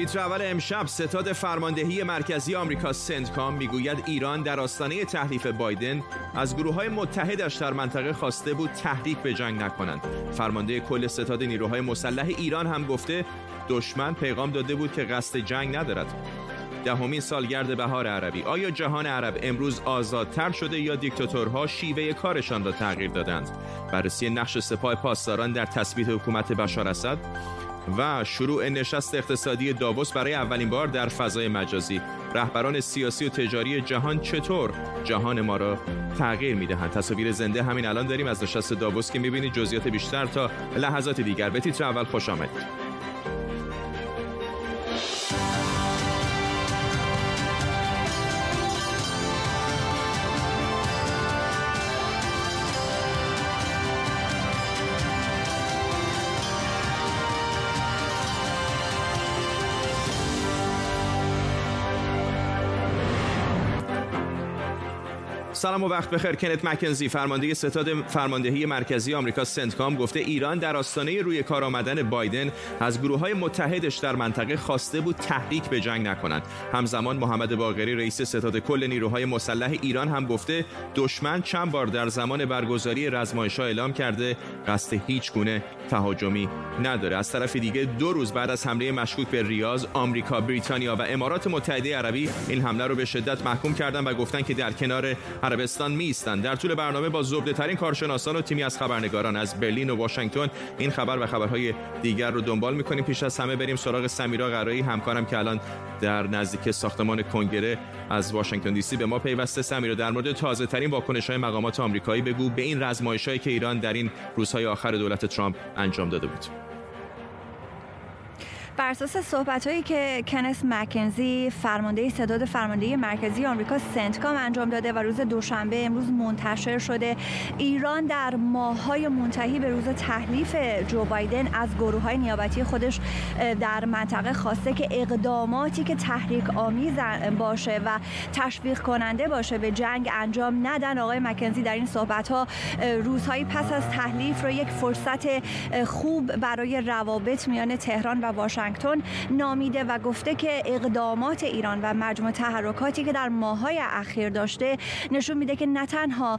تیتر اول امشب ستاد فرماندهی مرکزی آمریکا سنتکام می‌گوید ایران در آستانه تحلیف بایدن از گروه های متحدش در منطقه خواسته بود تحریک به جنگ نکنند. فرمانده کل ستاد نیروهای مسلح ایران هم گفته دشمن پیغام داده بود که قصد جنگ ندارد. دهمین سالگرد بهار عربی آیا جهان عرب امروز آزادتر شده یا دیکتاتورها شیوه کارشان را تغییر دادند؟ بررسی نقش سپاه پاسداران در تثبیت حکومت بشار اسد. و شروع نشست اقتصادی داووس برای اولین بار در فضای مجازی. رهبران سیاسی و تجاری جهان چطور؟ جهان ما را تغییر می‌دهند. تصاویر زنده همین الان داریم از نشست داووس که می‌بینید. جزئیات بیشتر تا لحظات دیگر. به تیتر اول خوش آمدید. سلام و وقت بخیر. کنت مکنزی فرمانده ستاد فرماندهی مرکزی آمریکا سنتکام گفته ایران در آستانه روی کار آمدن بایدن از گروه های متحدش در منطقه خواسته بود تحریک به جنگ نکنند. همزمان محمد باقری رئیس ستاد کل نیروهای مسلح ایران هم گفته دشمن چند بار در زمان برگزاری رزمایش‌ها اعلام کرده. قصد هیچ گونه تهاجمی نداره. از طرف دیگه دو روز بعد از حمله مشکوک به ریاض آمریکا بریتانیا و امارات متحده عربی این حمله رو به شدت محکوم کردن و گفتن که در کنار عربستان میستن در طول برنامه با زبده ترین کارشناسان و تیمی از خبرنگاران از برلین و واشنگتن این خبر و خبرهای دیگر رو دنبال می‌کنیم. پیش از همه بریم سراغ سمیرا قرایی همکارم که الان در نزدیک ساختمان کنگره از واشنگتن دی سی به ما پیوسته. سمیرا در مورد تازه ترین واکنش های مقامات آمریکایی بگو. به این رزمایش هایی که ایران در این روزهای آخر دولت ترامپ انجام داده بود. بر اساس صحبت هایی که کنس مکنزی فرمانده ستاد فرمانده مرکزی آمریکا سنتکام انجام داده و روز دوشنبه امروز منتشر شده. ایران در های منتهی به روز تحلیف جو بایدن از گروه های نیابتی خودش در منطقه خواسته که اقداماتی که تحریک آمیز باشه و تشویق کننده باشه به جنگ انجام ندن. آقای مکنزی در این صحبت ها روزهایی پس از تحلیف رو یک فرصت خوب برای روابط میان تهران و واشنگتن واشنگتن نامیده و گفته که اقدامات ایران و مجموع تحرکاتی که در ماهای اخیر داشته نشون میده که نه تنها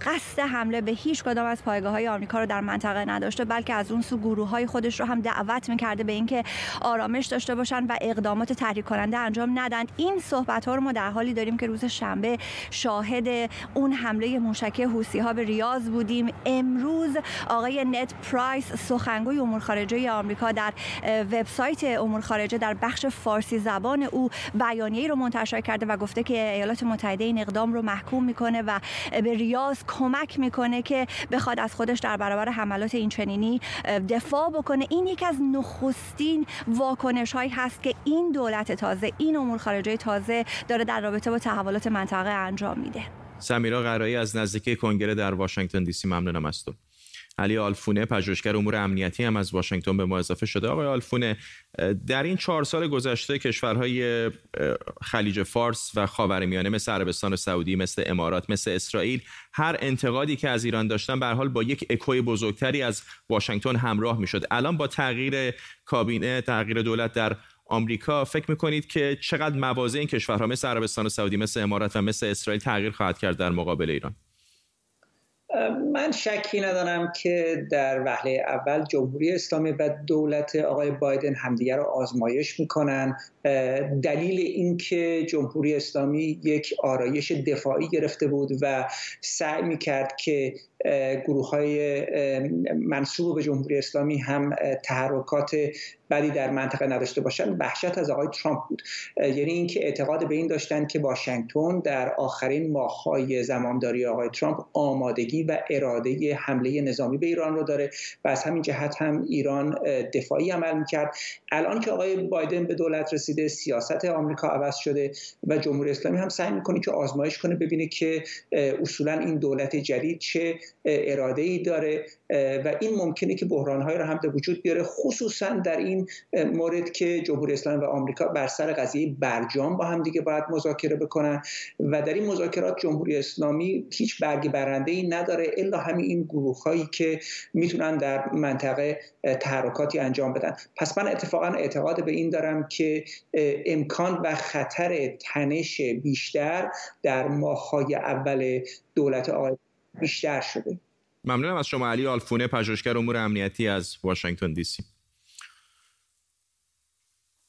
قصد حمله به هیچ کدام از پایگاه های آمریکا رو در منطقه نداشته بلکه از اون سو گروه های خودش رو هم دعوت می‌کرده به اینکه آرامش داشته باشن و اقدامات تحریک کننده انجام ندند این صحبت ها رو ما در حالی داریم که روز شنبه شاهد اون حمله موشکی حوسی ها به ریاض بودیم. امروز آقای نت پرایس سخنگوی امور خارجه آمریکا در وبسایت امور خارجه در بخش فارسی زبان او بیانیه‌ای رو منتشر کرده و گفته که ایالات متحده این اقدام رو محکوم می‌کنه و به ریاض کمک می‌کنه که بخواد از خودش در برابر حملات این چنینی دفاع بکنه. این یک از نخستین واکنش هایی هست که این دولت تازه این امور خارجه تازه داره در رابطه با تحولات منطقه انجام میده. سمیرا قرایی از نزدیکی کنگره در واشنگتن دی سی ممنونم از تو. علی آلفونه پژوهشگر امور امنیتی هم از واشنگتن به ما اضافه شده. آقای آلفونه در این چهار سال گذشته کشورهای خلیج فارس و خاورمیانه مثل عربستان و سعودی مثل امارات مثل اسرائیل هر انتقادی که از ایران داشتن به حال با یک اکوی بزرگتری از واشنگتن همراه می‌شد. الان با تغییر کابینه تغییر دولت در آمریکا فکر می‌کنید که چقدر موازه این کشورها مثل عربستان و سعودی مثل امارات و مثل اسرائیل تغییر خواهد کرد در مقابل ایران؟ من شکی ندارم که در وهله اول جمهوری اسلامی و دولت آقای بایدن همدیگر رو آزمایش می‌کنن. دلیل اینکه جمهوری اسلامی یک آرایش دفاعی گرفته بود و سعی می‌کرد که گروه های منصوب به جمهوری اسلامی هم تحرکات بدی در منطقه نداشته باشند. وحشت از آقای ترامپ بود. یعنی اینکه اعتقاد به این داشتن که واشنگتن در آخرین ماههای زمانداری آقای ترامپ آمادگی و اراده حمله نظامی به ایران رو داره و از همین جهت هم ایران دفاعی عمل می‌کرد. الان که آقای بایدن به دولت رسیده سیاست آمریکا عوض شده و جمهوری اسلامی هم سعی می‌کنه که آزمایش کنه ببینه که اصولا این دولت جدید چه اراده ای داره و این ممکنه که بحرانهایی رو هم به وجود بیاره خصوصا در این مورد که جمهوری اسلامی و آمریکا بر سر قضیه برجام با هم دیگه باید مذاکره بکنن. و در این مذاکرات جمهوری اسلامی هیچ برگی برنده ای نداره الا همین این گروه هایی که می‌تونن در منطقه تحرکاتی انجام بدن. پس من اتفاقا اعتقاد به این دارم که امکان و خطر تنش بیشتر در ماههای اول دولت آقای بیشتر شده. ممنونم از شما علی آلفونه پژوهشگر امور امنیتی از واشنگتن دی سی.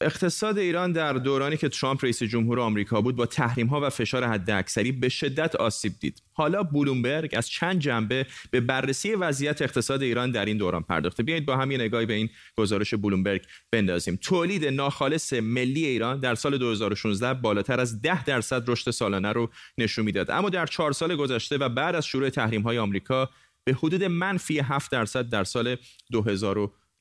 اقتصاد ایران در دورانی که ترامپ رئیس جمهور آمریکا بود با تحریم ها و فشار حداکثری به شدت آسیب دید. حالا بلومبرگ از چند جنبه به بررسی وضعیت اقتصاد ایران در این دوران پرداخته. بیایید با هم یه نگاهی به این گزارش بلومبرگ بندازیم. تولید ناخالص ملی ایران در سال 2016 بالاتر از 10 درصد رشد سالانه رو نشون می‌داد. اما در چهار سال گذشته و بعد از شروع تحریم های آمریکا به حدود منفی 7 درصد در سال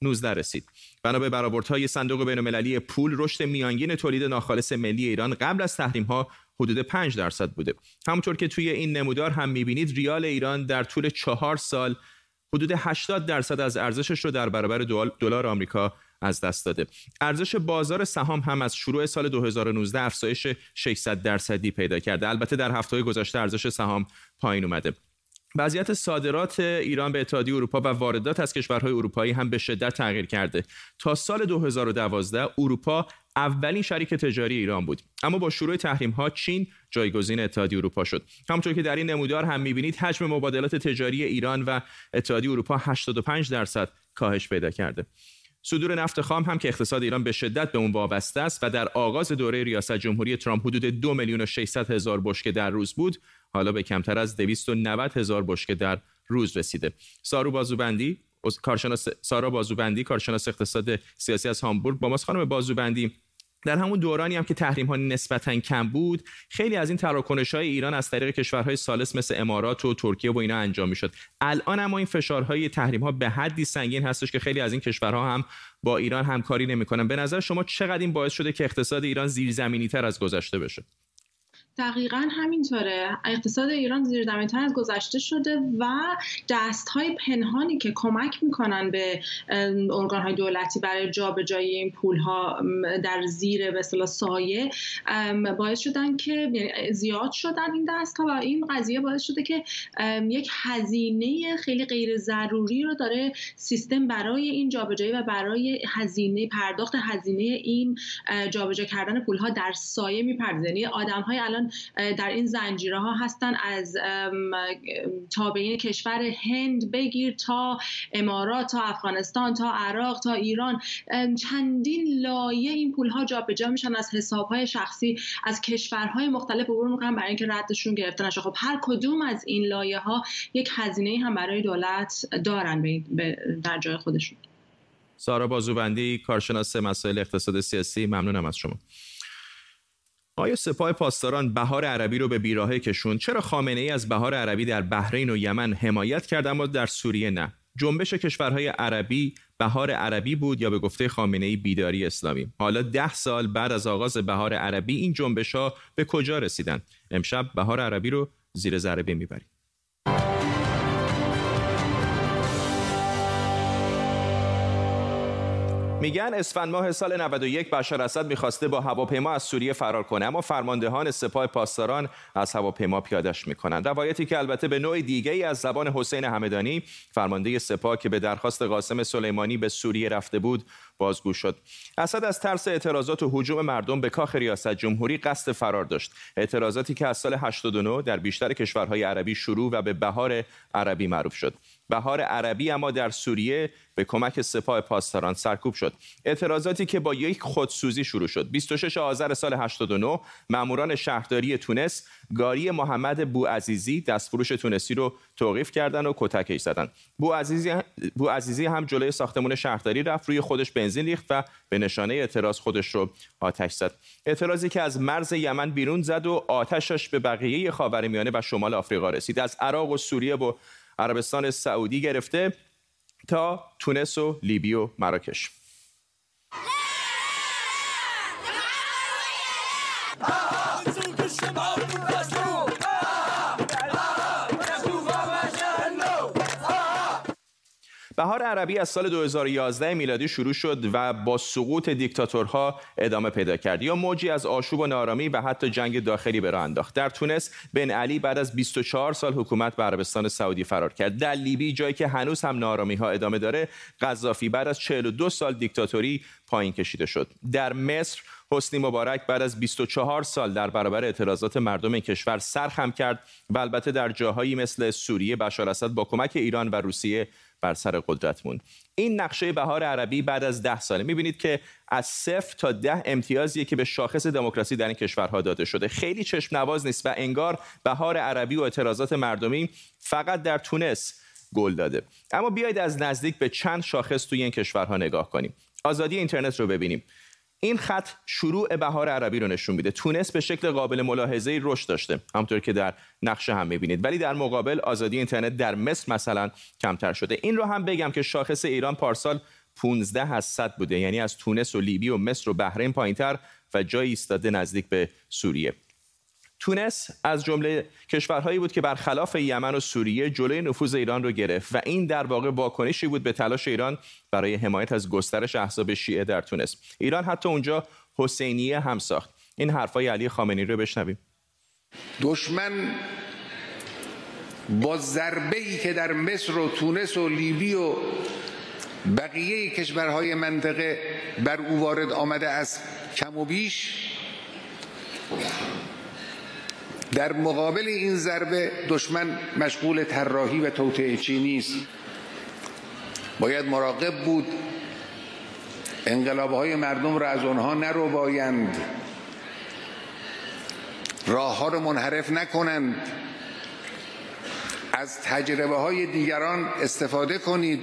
2019 رسید. بنا به برآوردهای صندوق بین‌المللی پول رشد میانگین تولید ناخالص ملی ایران قبل از تحریم ها حدود 5 درصد بوده. همونطور که توی این نمودار هم می‌بینید ریال ایران در طول چهار سال حدود 80 درصد از ارزشش رو در برابر دلار آمریکا از دست داده. ارزش بازار سهام هم از شروع سال 2019 افزایش 600 درصدی پیدا کرده. البته در هفته گذشته ارزش سهام پایین اومده. وضعیت صادرات ایران به اتحادیه اروپا و واردات از کشورهای اروپایی هم به شدت تغییر کرده. تا سال 2012 اروپا اولین شریک تجاری ایران بود. اما با شروع تحریم ها چین جایگزین اتحادیه اروپا شد. همونطور که در این نمودار هم می‌بینید حجم مبادلات تجاری ایران و اتحادیه اروپا 85 درصد کاهش پیدا کرده. صدور نفت خام هم که اقتصاد ایران به شدت به اون وابسته است و در آغاز دوره ریاست جمهوری ترامپ حدود دو میلیون و 600 هزار بشکه در روز بود حالا به کمتر از 290 هزار بشکه در روز رسیده. سارو بازوبندی کارشناس سارا بازوبندی کارشناس اقتصاد سیاسی از هامبورگ با ماست. خانم بازوبندی در همون دورانی هم که تحریم ها نسبتا کم بود خیلی از این تراکنش های ایران از طریق کشورهای سالس مثل امارات و ترکیه و اینا انجام می‌شد. الان اما این فشارهای تحریم ها به حدی سنگین هستش که خیلی از این کشورها هم با ایران همکاری نمی‌کنن. به نظر شما چقدر این باعث شده که اقتصاد ایران زیرزمینی تر از گذشته بشه؟ دقیقا همینطوره. اقتصاد ایران زیر زمینتر از گذشته شده و دست های پنهانی که کمک می‌کنن به ارگان های دولتی برای جابجایی این پول ها در زیر به اصطلاح سایه باعث شدن که یعنی زیاد شدن این دست ها و این قضیه باعث شده که یک هزینه خیلی غیر ضروری رو داره سیستم برای این جابجایی و برای هزینه پرداخت هزینه این جابجا کردن پول ها در سایه می‌پردازه. یعنی آدم الان در این زنجیره ها هستن از تابعین کشور هند بگیر تا امارات تا افغانستان تا عراق تا ایران. چندین لایه این پول ها جابجا میشن از حساب های شخصی از کشورهای مختلف عبور می‌کنن برای اینکه ردشون گرفته نشه. خب هر کدوم از این لایه ها یک هزینه هم برای دولت دارن در جای خودشون. سارا بازوبندی کارشناس مسائل اقتصاد سیاسی ممنونم از شما. آیا سپاه پاسداران بهار عربی رو به بیراهه کشون چرا خامنه ای از بهار عربی در بحرین و یمن حمایت کرد اما در سوریه نه؟ جنبش کشورهای عربی بهار عربی بود یا به گفته خامنه ای بیداری اسلامی؟ حالا ده سال بعد از آغاز بهار عربی این جنبش ها به کجا رسیدن؟ امشب بهار عربی رو زیر ضربه می‌بریم. میگن اسفند ماه سال 91 بشار اسد می‌خواسته با هواپیما از سوریه فرار کنه اما فرماندهان سپاه پاسداران از هواپیما پیادش می‌کنند. روایتی که البته به نوع دیگه ای از زبان حسین همدانی فرمانده سپاه که به درخواست قاسم سلیمانی به سوریه رفته بود بازگو شد. اسد از ترس اعتراضات و حجوم مردم به کاخ ریاست جمهوری قصد فرار داشت. اعتراضاتی که از سال 89 در بیشتر کشورهای عربی شروع و به بهار عربی معروف شد. بهار عربی اما در سوریه به کمک سپاه پاسداران سرکوب شد. اعتراضاتی که با یک خودسوزی شروع شد. 26 آذر سال 89 ماموران شهرداری تونس گاری محمد بوعزیزی دستفروش تونسی رو توقیف کردن و کتکش زدن. بوعزیزی بو عزیزی هم جلوی ساختمان شهرداری رفت روی خودش بنزین ریخت و به نشانه اعتراض خودش رو آتش زد. اعتراضی که از مرز یمن بیرون زد و آتشش به بقیه خاورمیانه و شمال آفریقا رسید. از عراق و سوریه و عربستان سعودی گرفته تا تونس و لیبی و مراکش. بهار عربی از سال 2011 میلادی شروع شد و با سقوط دیکتاتورها ادامه پیدا کرد. یا موجی از آشوب و نارامی و حتی جنگ داخلی به راه انداخت. در تونس بن علی بعد از 24 سال حکومت به عربستان سعودی فرار کرد. در لیبی جایی که هنوز هم نارامی ها ادامه داره قذافی بعد از 42 سال دیکتاتوری پایین کشیده شد. در مصر حسنی مبارک بعد از 24 سال در برابر اعتراضات مردم کشور سرخم کرد و البته در جاهایی مثل سوریه بشار اسد با کمک ایران و روسیه بر سر قدرت موند این نقشه بهار عربی بعد از ده ساله. می‌بینید که از صفر تا ده امتیازیه که به شاخص دموکراسی در این کشورها داده شده. خیلی چشم نواز نیست و انگار بهار عربی و اعتراضات مردمی فقط در تونس گل داده. اما بیایید از نزدیک به چند شاخص توی این کشورها نگاه کنیم. آزادی اینترنت رو ببینیم. این خط شروع بهار عربی رو نشون میده. تونس به شکل قابل ملاحظه رشد داشته. همونطور که در نقشه هم می‌بینید. ولی در مقابل آزادی اینترنت در مصر مثلا کمتر شده. این رو هم بگم که شاخص ایران پارسال 15 از 100 بوده. یعنی از تونس و لیبی و مصر و بحرین پایینتر و جایی ایستاده نزدیک به سوریه. تونس از جمله کشورهایی بود که برخلاف یمن و سوریه جلوی نفوذ ایران رو گرفت و این در واقع واکنشی بود به تلاش ایران برای حمایت از گسترش احزاب شیعه در تونس. ایران حتی اونجا حسینیه هم ساخت. این حرفای علی خامنه‌ای رو بشنویم. دشمن با ضربه ای که در مصر و تونس و لیبی و بقیه کشورهای منطقه بر او وارد آمده است کم و بیش در مقابل این ضربه دشمن مشغول طراحی و توطئه چینی است باید مراقب بود. انقلاب های مردم را از آنها نرو بایند راه ها رو منحرف نکنند. از تجربه های دیگران استفاده کنید.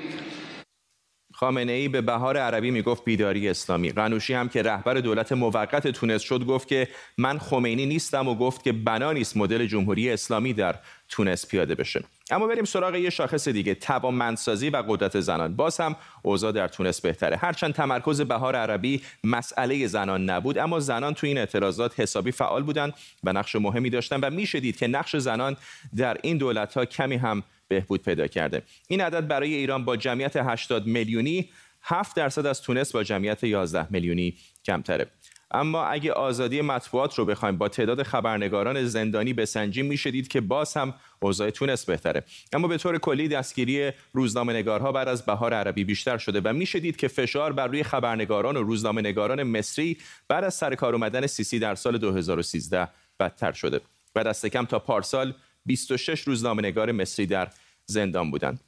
خامنه ای به بهار عربی می‌گفت بیداری اسلامی. قنوشی هم که رهبر دولت موقت تونس شد گفت که من خمینی نیستم و گفت که بنا نیست مدل جمهوری اسلامی در تونس پیاده بشه. اما بریم سراغ یه شاخص دیگه توانمندسازی و قدرت زنان. باز هم اوضاع در تونس بهتره. هرچند تمرکز بهار عربی مسئله زنان نبود اما زنان تو این اعتراضات حسابی فعال بودند و نقش مهمی داشتن و میشه دید که نقش زنان در این دولت ها کمی هم بهبود پیدا کرده. این عدد برای ایران با جمعیت 80 میلیونی 7 درصد از تونس با جمعیت 11 میلیونی کمتره. اما اگه آزادی مطبوعات رو بخوایم با تعداد خبرنگاران زندانی بسنجیم میشه که باز هم اوضاع تونس بهتره. اما به طور کلی دستگیری روزنامه نگارها بعد از بهار عربی بیشتر شده و میشه دید که فشار بر روی خبرنگاران و روزنامه نگاران مصری بعد از سر کار اومدن سیسی در سال 2013 بدتر شده. و دست کم تا پارسال 26 روزنامه نگار مصری در زندان بودند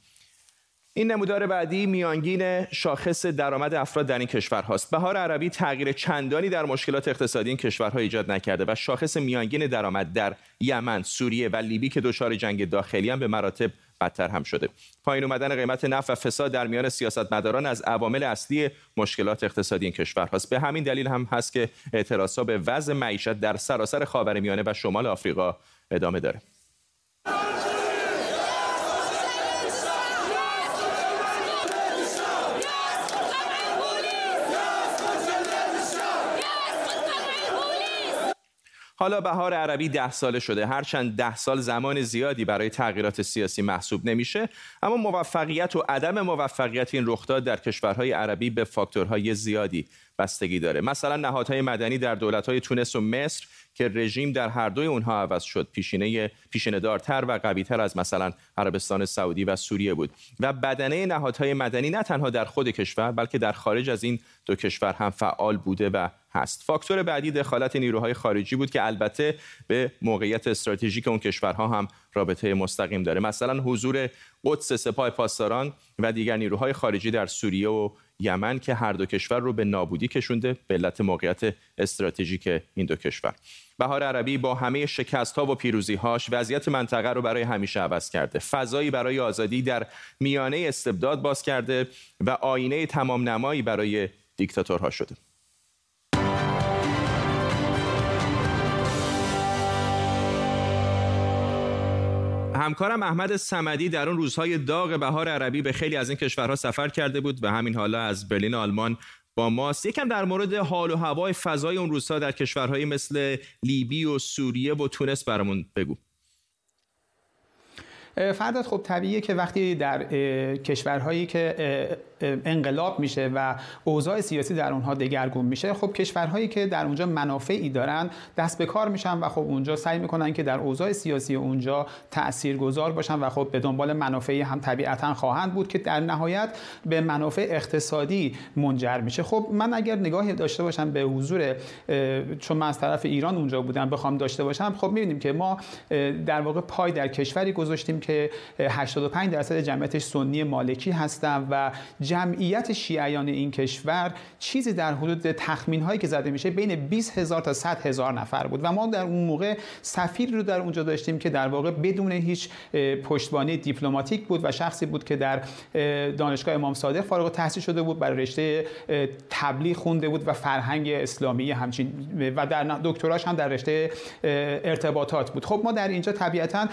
این نمودار بعدی میانگین شاخص درآمد افراد در این کشور هاست. بهار عربی تغییر چندانی در مشکلات اقتصادی این کشورها ایجاد نکرده و شاخص میانگین درآمد در یمن، سوریه و لیبی که دچار جنگ داخلی هم به مراتب بدتر هم شده. پایین اومدن قیمت نفت و فساد در میان سیاستمداران از عوامل اصلی مشکلات اقتصادی این کشور هاست. به همین دلیل هم هست که اعتراضها به وضع معیشت در سراسر خاورمیانه و شمال آفریقا ادامه داره. حالا بهار عربی ده ساله شده. هرچند ده سال زمان زیادی برای تغییرات سیاسی محسوب نمیشه اما موفقیت و عدم موفقیت این رخداد در کشورهای عربی به فاکتورهای زیادی بستگی داره. مثلا نهادهای مدنی در دولتهای تونس و مصر که رژیم در هر دوی اونها عوض شد. پیشینه پیشینه دارتر و قویتر از مثلا عربستان سعودی و سوریه بود. و بدنه نهادهای مدنی نه تنها در خود کشور بلکه در خارج از این دو کشور هم فعال بوده و هست. فاکتور بعدی دخالت نیروهای خارجی بود که البته به موقعیت استراتژیک اون کشورها هم رابطه مستقیم داره. مثلا حضور قدس سپاه پاسداران و دیگر نیروهای خارجی در سوریه و یمن که هر دو کشور رو به نابودی کشونده به علت موقعیت استراتژیک این دو کشور. بهار عربی با همه شکست ها و پیروزی هاش وضعیت منطقه رو برای همیشه عوض کرده. فضایی برای آزادی در میانه استبداد باز کرده و آینه تمام نمایی برای دیکتاتورها شده. همکارم احمد سمدی در اون روزهای داغ بهار عربی به خیلی از این کشورها سفر کرده بود و همین حالا از برلین آلمان با ماست. یکم در مورد حال و هوای فضای اون روزها در کشورهایی مثل لیبی و سوریه و تونس برامون بگو. فرداد خب طبیعیه که وقتی در کشورهایی که انقلاب میشه و اوضاع سیاسی در اونها دگرگون میشه خب کشورهایی که در اونجا منافعی دارن دست به کار میشن و خب اونجا سعی می‌کنن که در اوضاع سیاسی اونجا تاثیرگذار باشن و خب به دنبال منافعی هم طبیعتا خواهند بود که در نهایت به منافع اقتصادی منجر میشه. خب من اگر نگاهی داشته باشم به حضور چون من از طرف ایران اونجا بودم بخوام داشته باشم خب می‌بینیم که ما در واقع پای در کشوری گذاشتیم که 85 درصد جمعیتش سنی مالکی هستن و جمعیت شیعیان این کشور چیزی در حدود تخمین هایی که زده میشه بین 20 هزار تا 100 هزار نفر بود. و ما در اون موقع سفیر رو در اونجا داشتیم که در واقع بدون هیچ پشتوانه دیپلماتیک بود و شخصی بود که در دانشگاه امام صادق فارغ التحصیل شده بود برای رشته تبلیغ خونده بود و فرهنگ اسلامی همچین و در دکتراش هم در رشته ارتباطات بود. خب ما در اینجا طبیعتا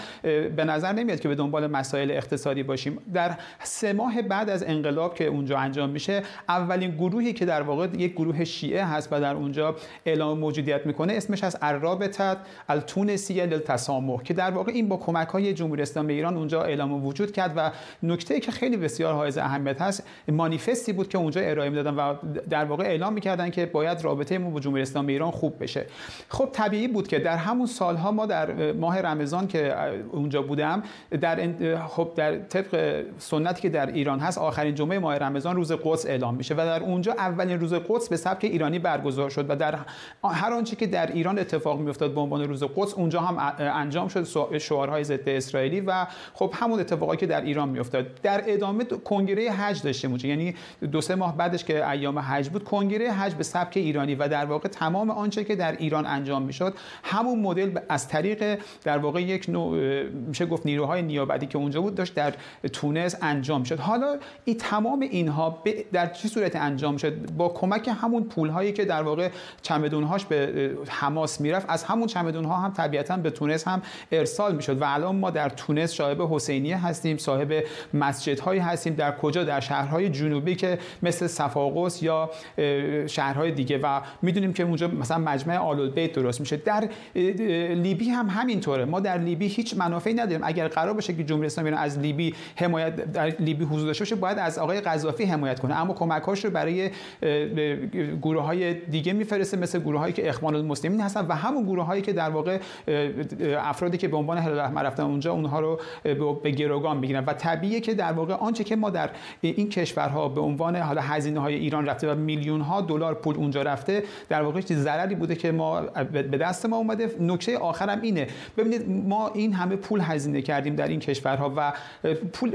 به نظر نمیاد که به دنبال مسائل اقتصادی باشیم. در سه ماه بعد از انقلاب که اونجا انجام میشه اولین گروهی که در واقع یک گروه شیعه هست و در اونجا اعلام موجودیت می‌کنه اسمش از الرابطه التونسیه للتسامح که در واقع این با کمک های جمهوری اسلامی ایران اونجا اعلام وجود کرد و نکته که خیلی بسیار حائز اهمیت هست مانیفستی بود که اونجا ارائه می‌دادن و در واقع اعلام می‌کردن که باید رابطه ما با جمهوری اسلامی ایران خوب بشه. خب طبیعی بود که در همون سالها ما در ماه رمضان که اونجا بودم در خب در طبق سنتی که در ایران هست آخرین جمعه ماه رمضان روز قدس اعلام میشه و در اونجا اولین روز قدس به سبک ایرانی برگزار شد و در هر آنچه که در ایران اتفاق میافتاد به عنوان روز قدس اونجا هم انجام شد شعارهای ضد اسرائیلی و خب همون اتفاقی که در ایران میافتاد. در ادامه کنگره حج داشتیم اونجا یعنی دو سه ماه بعدش که ایام حج بود کنگره حج به سبک ایرانی و در واقع تمام آنچه که در ایران انجام می‌شد همون مدل از طریق در واقع یک نوع میشه گفت نیروهای نیابتی که اونجا بود داشت در تونس انجام شد. حالا این تمام اینها در چه صورت انجام شد؟ با کمک همون پول هایی که در واقع چمدون هاش به حماس می‌رفت از همون چمدون ها هم طبیعتا به تونس هم ارسال می‌شد و الان ما در تونس صاحب حسینیه هستیم صاحب مسجد هایی هستیم. در کجا؟ در شهرهای جنوبی که مثل صفاقس یا شهرهای دیگه و می‌دونیم که اونجا مثلا مجمع آلالبیت درست میشه. در لیبی هم همینطوره. ما در لیبی هیچ منافعی نداریم. اگر قرار باشه که جمهوری اسلامی از لیبی حمایت در لیبی حضور داشته باشه باید از آقای قذافی حمایت کنه. اما کمکاش رو برای گروه های دیگه میفرسته مثل گروه هایی که اخوان المسلمین هستن و همون گروه هایی که در واقع افرادی که به عنوان هلال احمر رفتن اونجا اونها رو به گروگان می‌گیرن. و طبیعیه که در واقع آنچه که ما در این کشورها به عنوان حالا هزینه ایران رفته و میلیون ها دلار پول اونجا رفته در واقع چیز ضرری بوده که ما به دست ما اومده. نکته آخرم اینه. ببینید ما این همه پول هزینه کردیم. در این کشورها و پول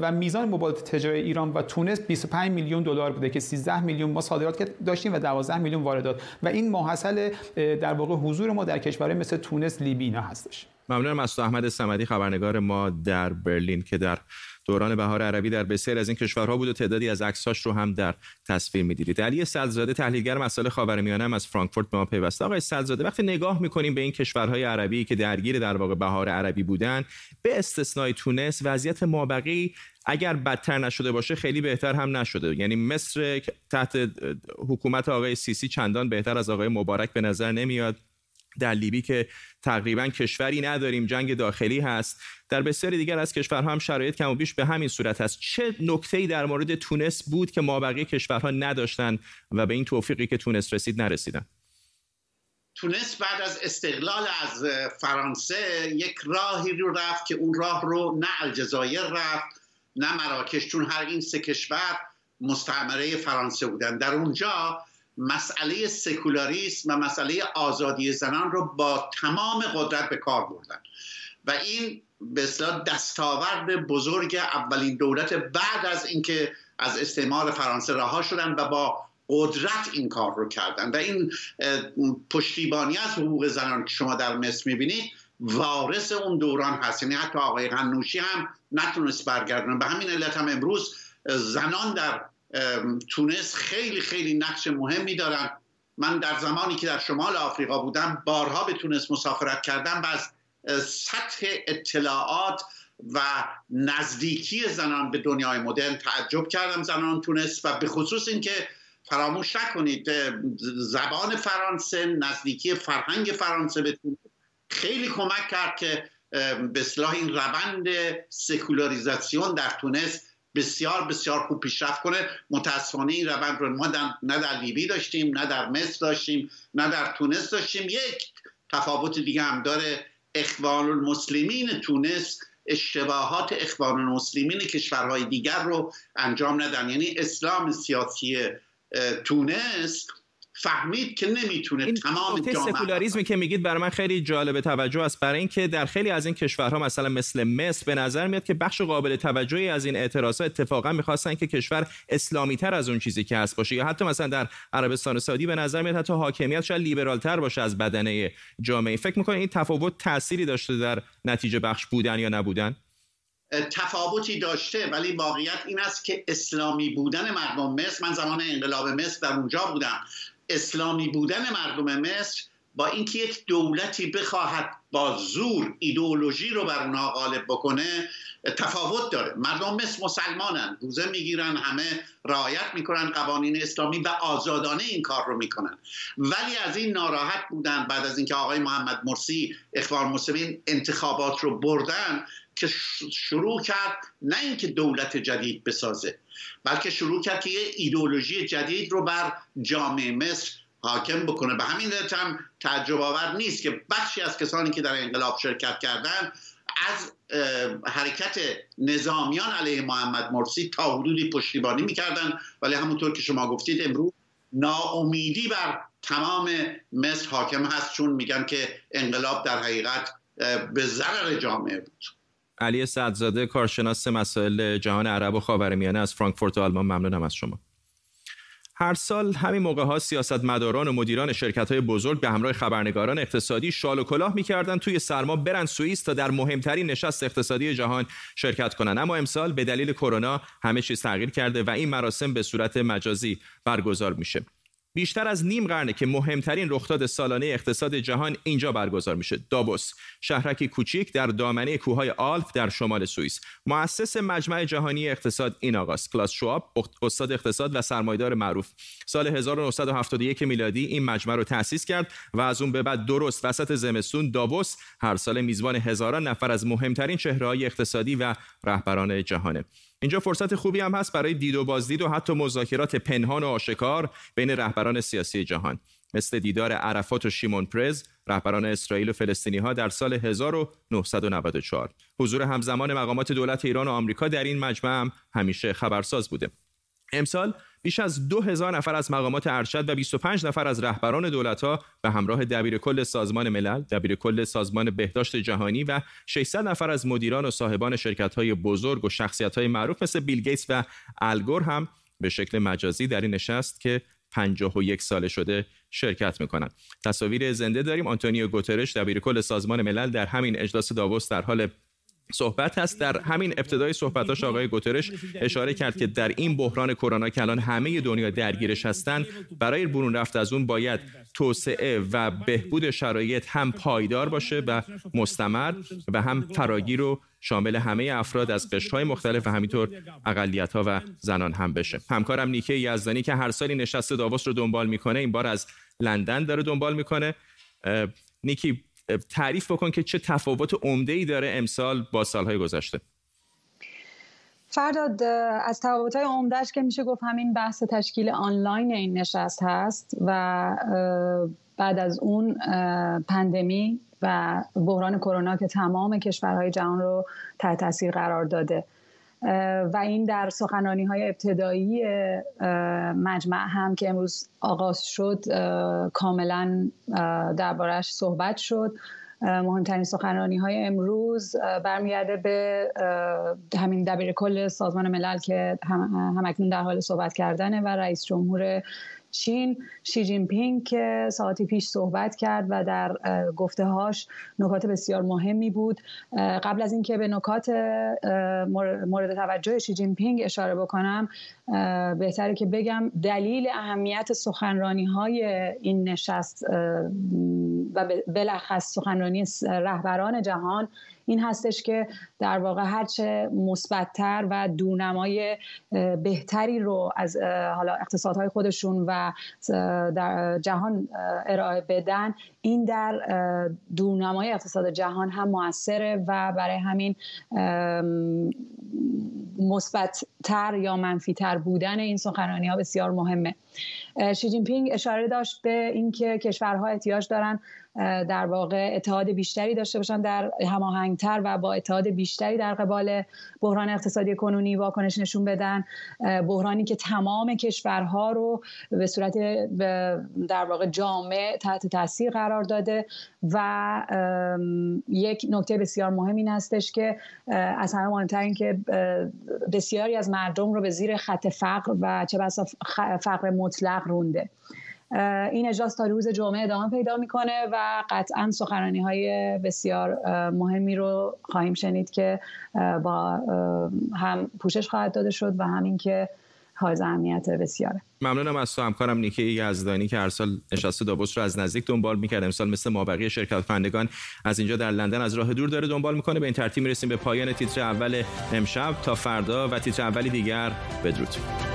و میزان مبادلات تجاری ایران و تونس 25 میلیون دلار بوده که 13 میلیون ما صادرات داشتیم و 12 میلیون واردات. و این ماحصل در واقع حضور ما در کشورهای مثل تونس لیبی اینا هستش. ممنونم. از احمد سمدی خبرنگار ما در برلین که در دوران بهار عربی در بسیار از این کشورها بود و تعدادی از عکساش رو هم در تصویر می‌دیدید. علی صدرزاده تحلیلگر مسائل خاورمیانه از فرانکفورت به ما پیوسته. آقای صدرزاده وقتی نگاه می‌کنیم به این کشورهای عربی که درگیر در واقع بهار عربی بودن به استثنای تونس وضعیت مابقی اگر بدتر نشده باشه خیلی بهتر هم نشده. یعنی مصر تحت حکومت آقای سیسی چندان بهتر از آقای مبارک به نظر نمیاد. در لیبی که تقریبا کشوری نداریم جنگ داخلی هست. در بسیاری دیگر از کشورها هم شرایط کم و بیش به همین صورت هست چه نکته‌ای در مورد تونس بود که مابقی کشورها نداشتن و به این توفیقی که تونس رسید نرسیدن؟ تونس بعد از استقلال از فرانسه یک راهی رو رفت که اون راه رو نه الجزایر رفت نه مراکش چون هر این سه کشور مستعمره فرانسه بودن. در اونجا مسئله سکولاریسم و مسئله آزادی زنان رو با تمام قدرت به کار بردن. و این به اصطلاح دستاورد بزرگ اولین دولت بعد از اینکه از استعمار فرانسه رها شدن و با قدرت این کار رو کردن. و این پشتیبانی از حقوق زنان که شما در مصر می‌بینید وارث اون دوران هست. یعنی حتی آقای قنوشی هم نتونست برگردن به همین علت هم امروز زنان در تونس خیلی خیلی نقش مهمی دارن. من در زمانی که در شمال آفریقا بودم بارها به تونس مسافرت کردم و از سطح اطلاعات و نزدیکی زنان به دنیای مدرن تعجب کردم زنان تونس و به خصوص اینکه فراموش نکنید زبان فرانسه نزدیکی فرهنگ فرانسه به تونس خیلی کمک کرد که به اصلاح این روند سکولاریزاسیون در تونس بسیار بسیار خوب پیشرفت کنه. متاسفانه این روند رو ما نه در لیبی داشتیم نه در مصر داشتیم نه در تونس داشتیم. یک تفاوت دیگه هم داره اخوان المسلمین تونس. اشتباهات اخوان المسلمین کشورهای دیگر رو انجام ندن. یعنی اسلام سیاسی تونس فهمید که نمی‌تونه این تمام جامعه سکولاریزمی که میگید برای من خیلی جالب توجه است. برای اینکه در خیلی از این کشورها مثلا مثل مصر به نظر میاد که بخش قابل توجهی از این اعتراضات اتفاقا می‌خواستن که کشور اسلامی تر از اون چیزی که هست باشه. یا حتی مثلا در عربستان سعودی به نظر میاد حتی حاکمیت شاید لیبرال تر باشه از بدنه جامعه. فکر می‌کنید این تفاوت تأثیری داشته در نتیجه بخش بودن یا نبودن؟ تفاوتی داشته ولی واقعیت این است که اسلامی بودن مردم مصر من زمان انقلاب مصر در اونجا بودم. اسلامی بودن مردم مصر با اینکه یک دولتی بخواهد با زور ایدئولوژی رو بر اونها غالب بکنه تفاوت داره. مردم مصر مسلمانن روزه می‌گیرن همه رعایت می‌کنن قوانین اسلامی و آزادانه این کار رو می‌کنن. ولی از این ناراحت بودن بعد از اینکه آقای محمد مرسی اخوان مسلمین انتخابات رو بردن که شروع کرد نه اینکه دولت جدید بسازه بلکه شروع کرد که یه ایدولوژی جدید رو بر جامعه مصر حاکم بکنه. به همین دلیل هم تعجب آور نیست که بخشی از کسانی که در انقلاب شرکت کردن از حرکت نظامیان علیه محمد مرسی تا حدودی پشتیبانی می‌کردن. ولی همونطور که شما گفتید امروز ناامیدی بر تمام مصر حاکم هست چون میگن که انقلاب در حقیقت به ضرر جامعه بود. علی سعدزاده کارشناس مسائل جهان عرب و خاورمیانه از فرانکفورت آلمان. ممنونم از شما. هر سال همین موقع ها سیاستمداران و مدیران شرکت های بزرگ به همراه خبرنگاران اقتصادی شال و کلاه می‌کردند توی سرما برن سوئیس تا در مهمترین نشست اقتصادی جهان شرکت کنند اما امسال به دلیل کرونا همه چیز تغییر کرده و این مراسم به صورت مجازی برگزار میشه. بیشتر از نیم قرنه که مهمترین رخداد سالانه اقتصاد جهان اینجا برگزار میشه دابوس شهرکی کوچیک در دامنه کوههای آلپ در شمال سوئیس. مؤسس مجمع جهانی اقتصاد این آقاست کلاس شواب استاد اقتصاد و سرمایدار معروف. سال 1971 میلادی این مجمع رو تأسیس کرد و از اون به بعد درست وسط زمستون دابوس هر سال میزبان هزاران نفر از مهمترین چهرههای اقتصادی و رهبران جهانه. اینجا فرصت خوبی هم هست برای دید و بازدید و حتی مذاکرات پنهان و آشکار بین رهبران سیاسی جهان. مثل دیدار عرفات و شیمون پرز رهبران اسرائیل و فلسطینی ها در سال 1994 حضور همزمان مقامات دولت ایران و آمریکا در این مجمع هم همیشه خبرساز بوده. امسال بیش از دو هزار نفر از مقامات ارشد و 25 نفر از رهبران دولت‌ها به همراه دبیر کل سازمان ملل، دبیر کل سازمان بهداشت جهانی و 600 نفر از مدیران و صاحبان شرکت‌های بزرگ و شخصیت‌های معروف مثل بیل گیتس و الگور هم به شکل مجازی در این نشست که 51 ساله شده شرکت می‌کنند. تصاویر زنده داریم آنتونیو گوترش دبیر کل سازمان ملل در همین اجلاس داووس در حال صحبت هست. در همین ابتدای صحبتاش آقای گوترش اشاره کرد که در این بحران کرونا که الان همه دنیا درگیرش هستند برای برون رفت از اون باید توسعه و بهبود شرایط هم پایدار باشه و مستمر و هم فراگیر رو شامل همه افراد از قشرهای مختلف و همینطور اقلیت ها و زنان هم بشه. همکارم نیکه یزدانی که هر سالی نشست داووس رو دنبال می‌کنه این بار از لندن داره دنبال می‌کنه. نیکی تعریف بکن که چه تفاوت عمده ای داره امسال با سالهای گذشته. فرداد از تفاوت های عمدهش که میشه گفت همین بحث تشکیل آنلاین این نشست هست و بعد از اون پندمی و بحران کرونا که تمام کشورهای جهان رو تحت تاثیر قرار داده. و این در سخنرانی های ابتدایی مجمع هم که امروز آغاز شد کاملا دربارهش صحبت شد. مهمترین سخنرانی های امروز برمیگرده به همین دبیر کل سازمان ملل که همکنون در حال صحبت کردنه و رئیس جمهور چین شی جین پینگ که ساعتی پیش صحبت کرد و در گفته هاش نکات بسیار مهمی بود. قبل از اینکه به نکات مورد توجه شی جین پینگ اشاره بکنم بهتره که بگم دلیل اهمیت سخنرانی های این نشست و بلخص سخنرانی رهبران جهان این هستش که در واقع هرچه مثبتتر و دورنمای بهتری رو از حالا اقتصادهای خودشون و در جهان ارائه بدن این در دورنمای اقتصاد جهان هم موثره و برای همین مثبتتر یا منفیتر بودن این سخنرانی ها بسیار مهمه. شی جین پینگ اشاره داشت به اینکه کشورها احتیاج دارن در واقع اتحاد بیشتری داشته باشن در هماهنگتر و با اتحاد بیشتری در قبال بحران اقتصادی کنونی واکنش نشون بدن. بحرانی که تمام کشورها رو به صورت در واقع جامع تحت تاثیر قرار داده و یک نکته بسیار مهم این هستش که از همه مهمتر این که بسیاری از مردم رو به زیر خط فقر و چه بسا فقر مطلق رونده. این اجلاس تا روز جمعه ادامه پیدا می‌کنه و قطعا سخنرانی های بسیار مهمی رو خواهیم شنید که با هم پوشش خواهد داده شد و همین که حائز اهمیت بسیاره. ممنونم از تو همکارم نیکی یزدانی که هر سال نشست داووس رو از نزدیک دنبال می‌کرد امسال مثل مابقی شرکت کنندگان از اینجا در لندن از راه دور داره دنبال می‌کنه. به این ترتیب می‌رسیم به پایان تیتر اول امشب. تا فردا و تیتر اولی دیگر بدرود.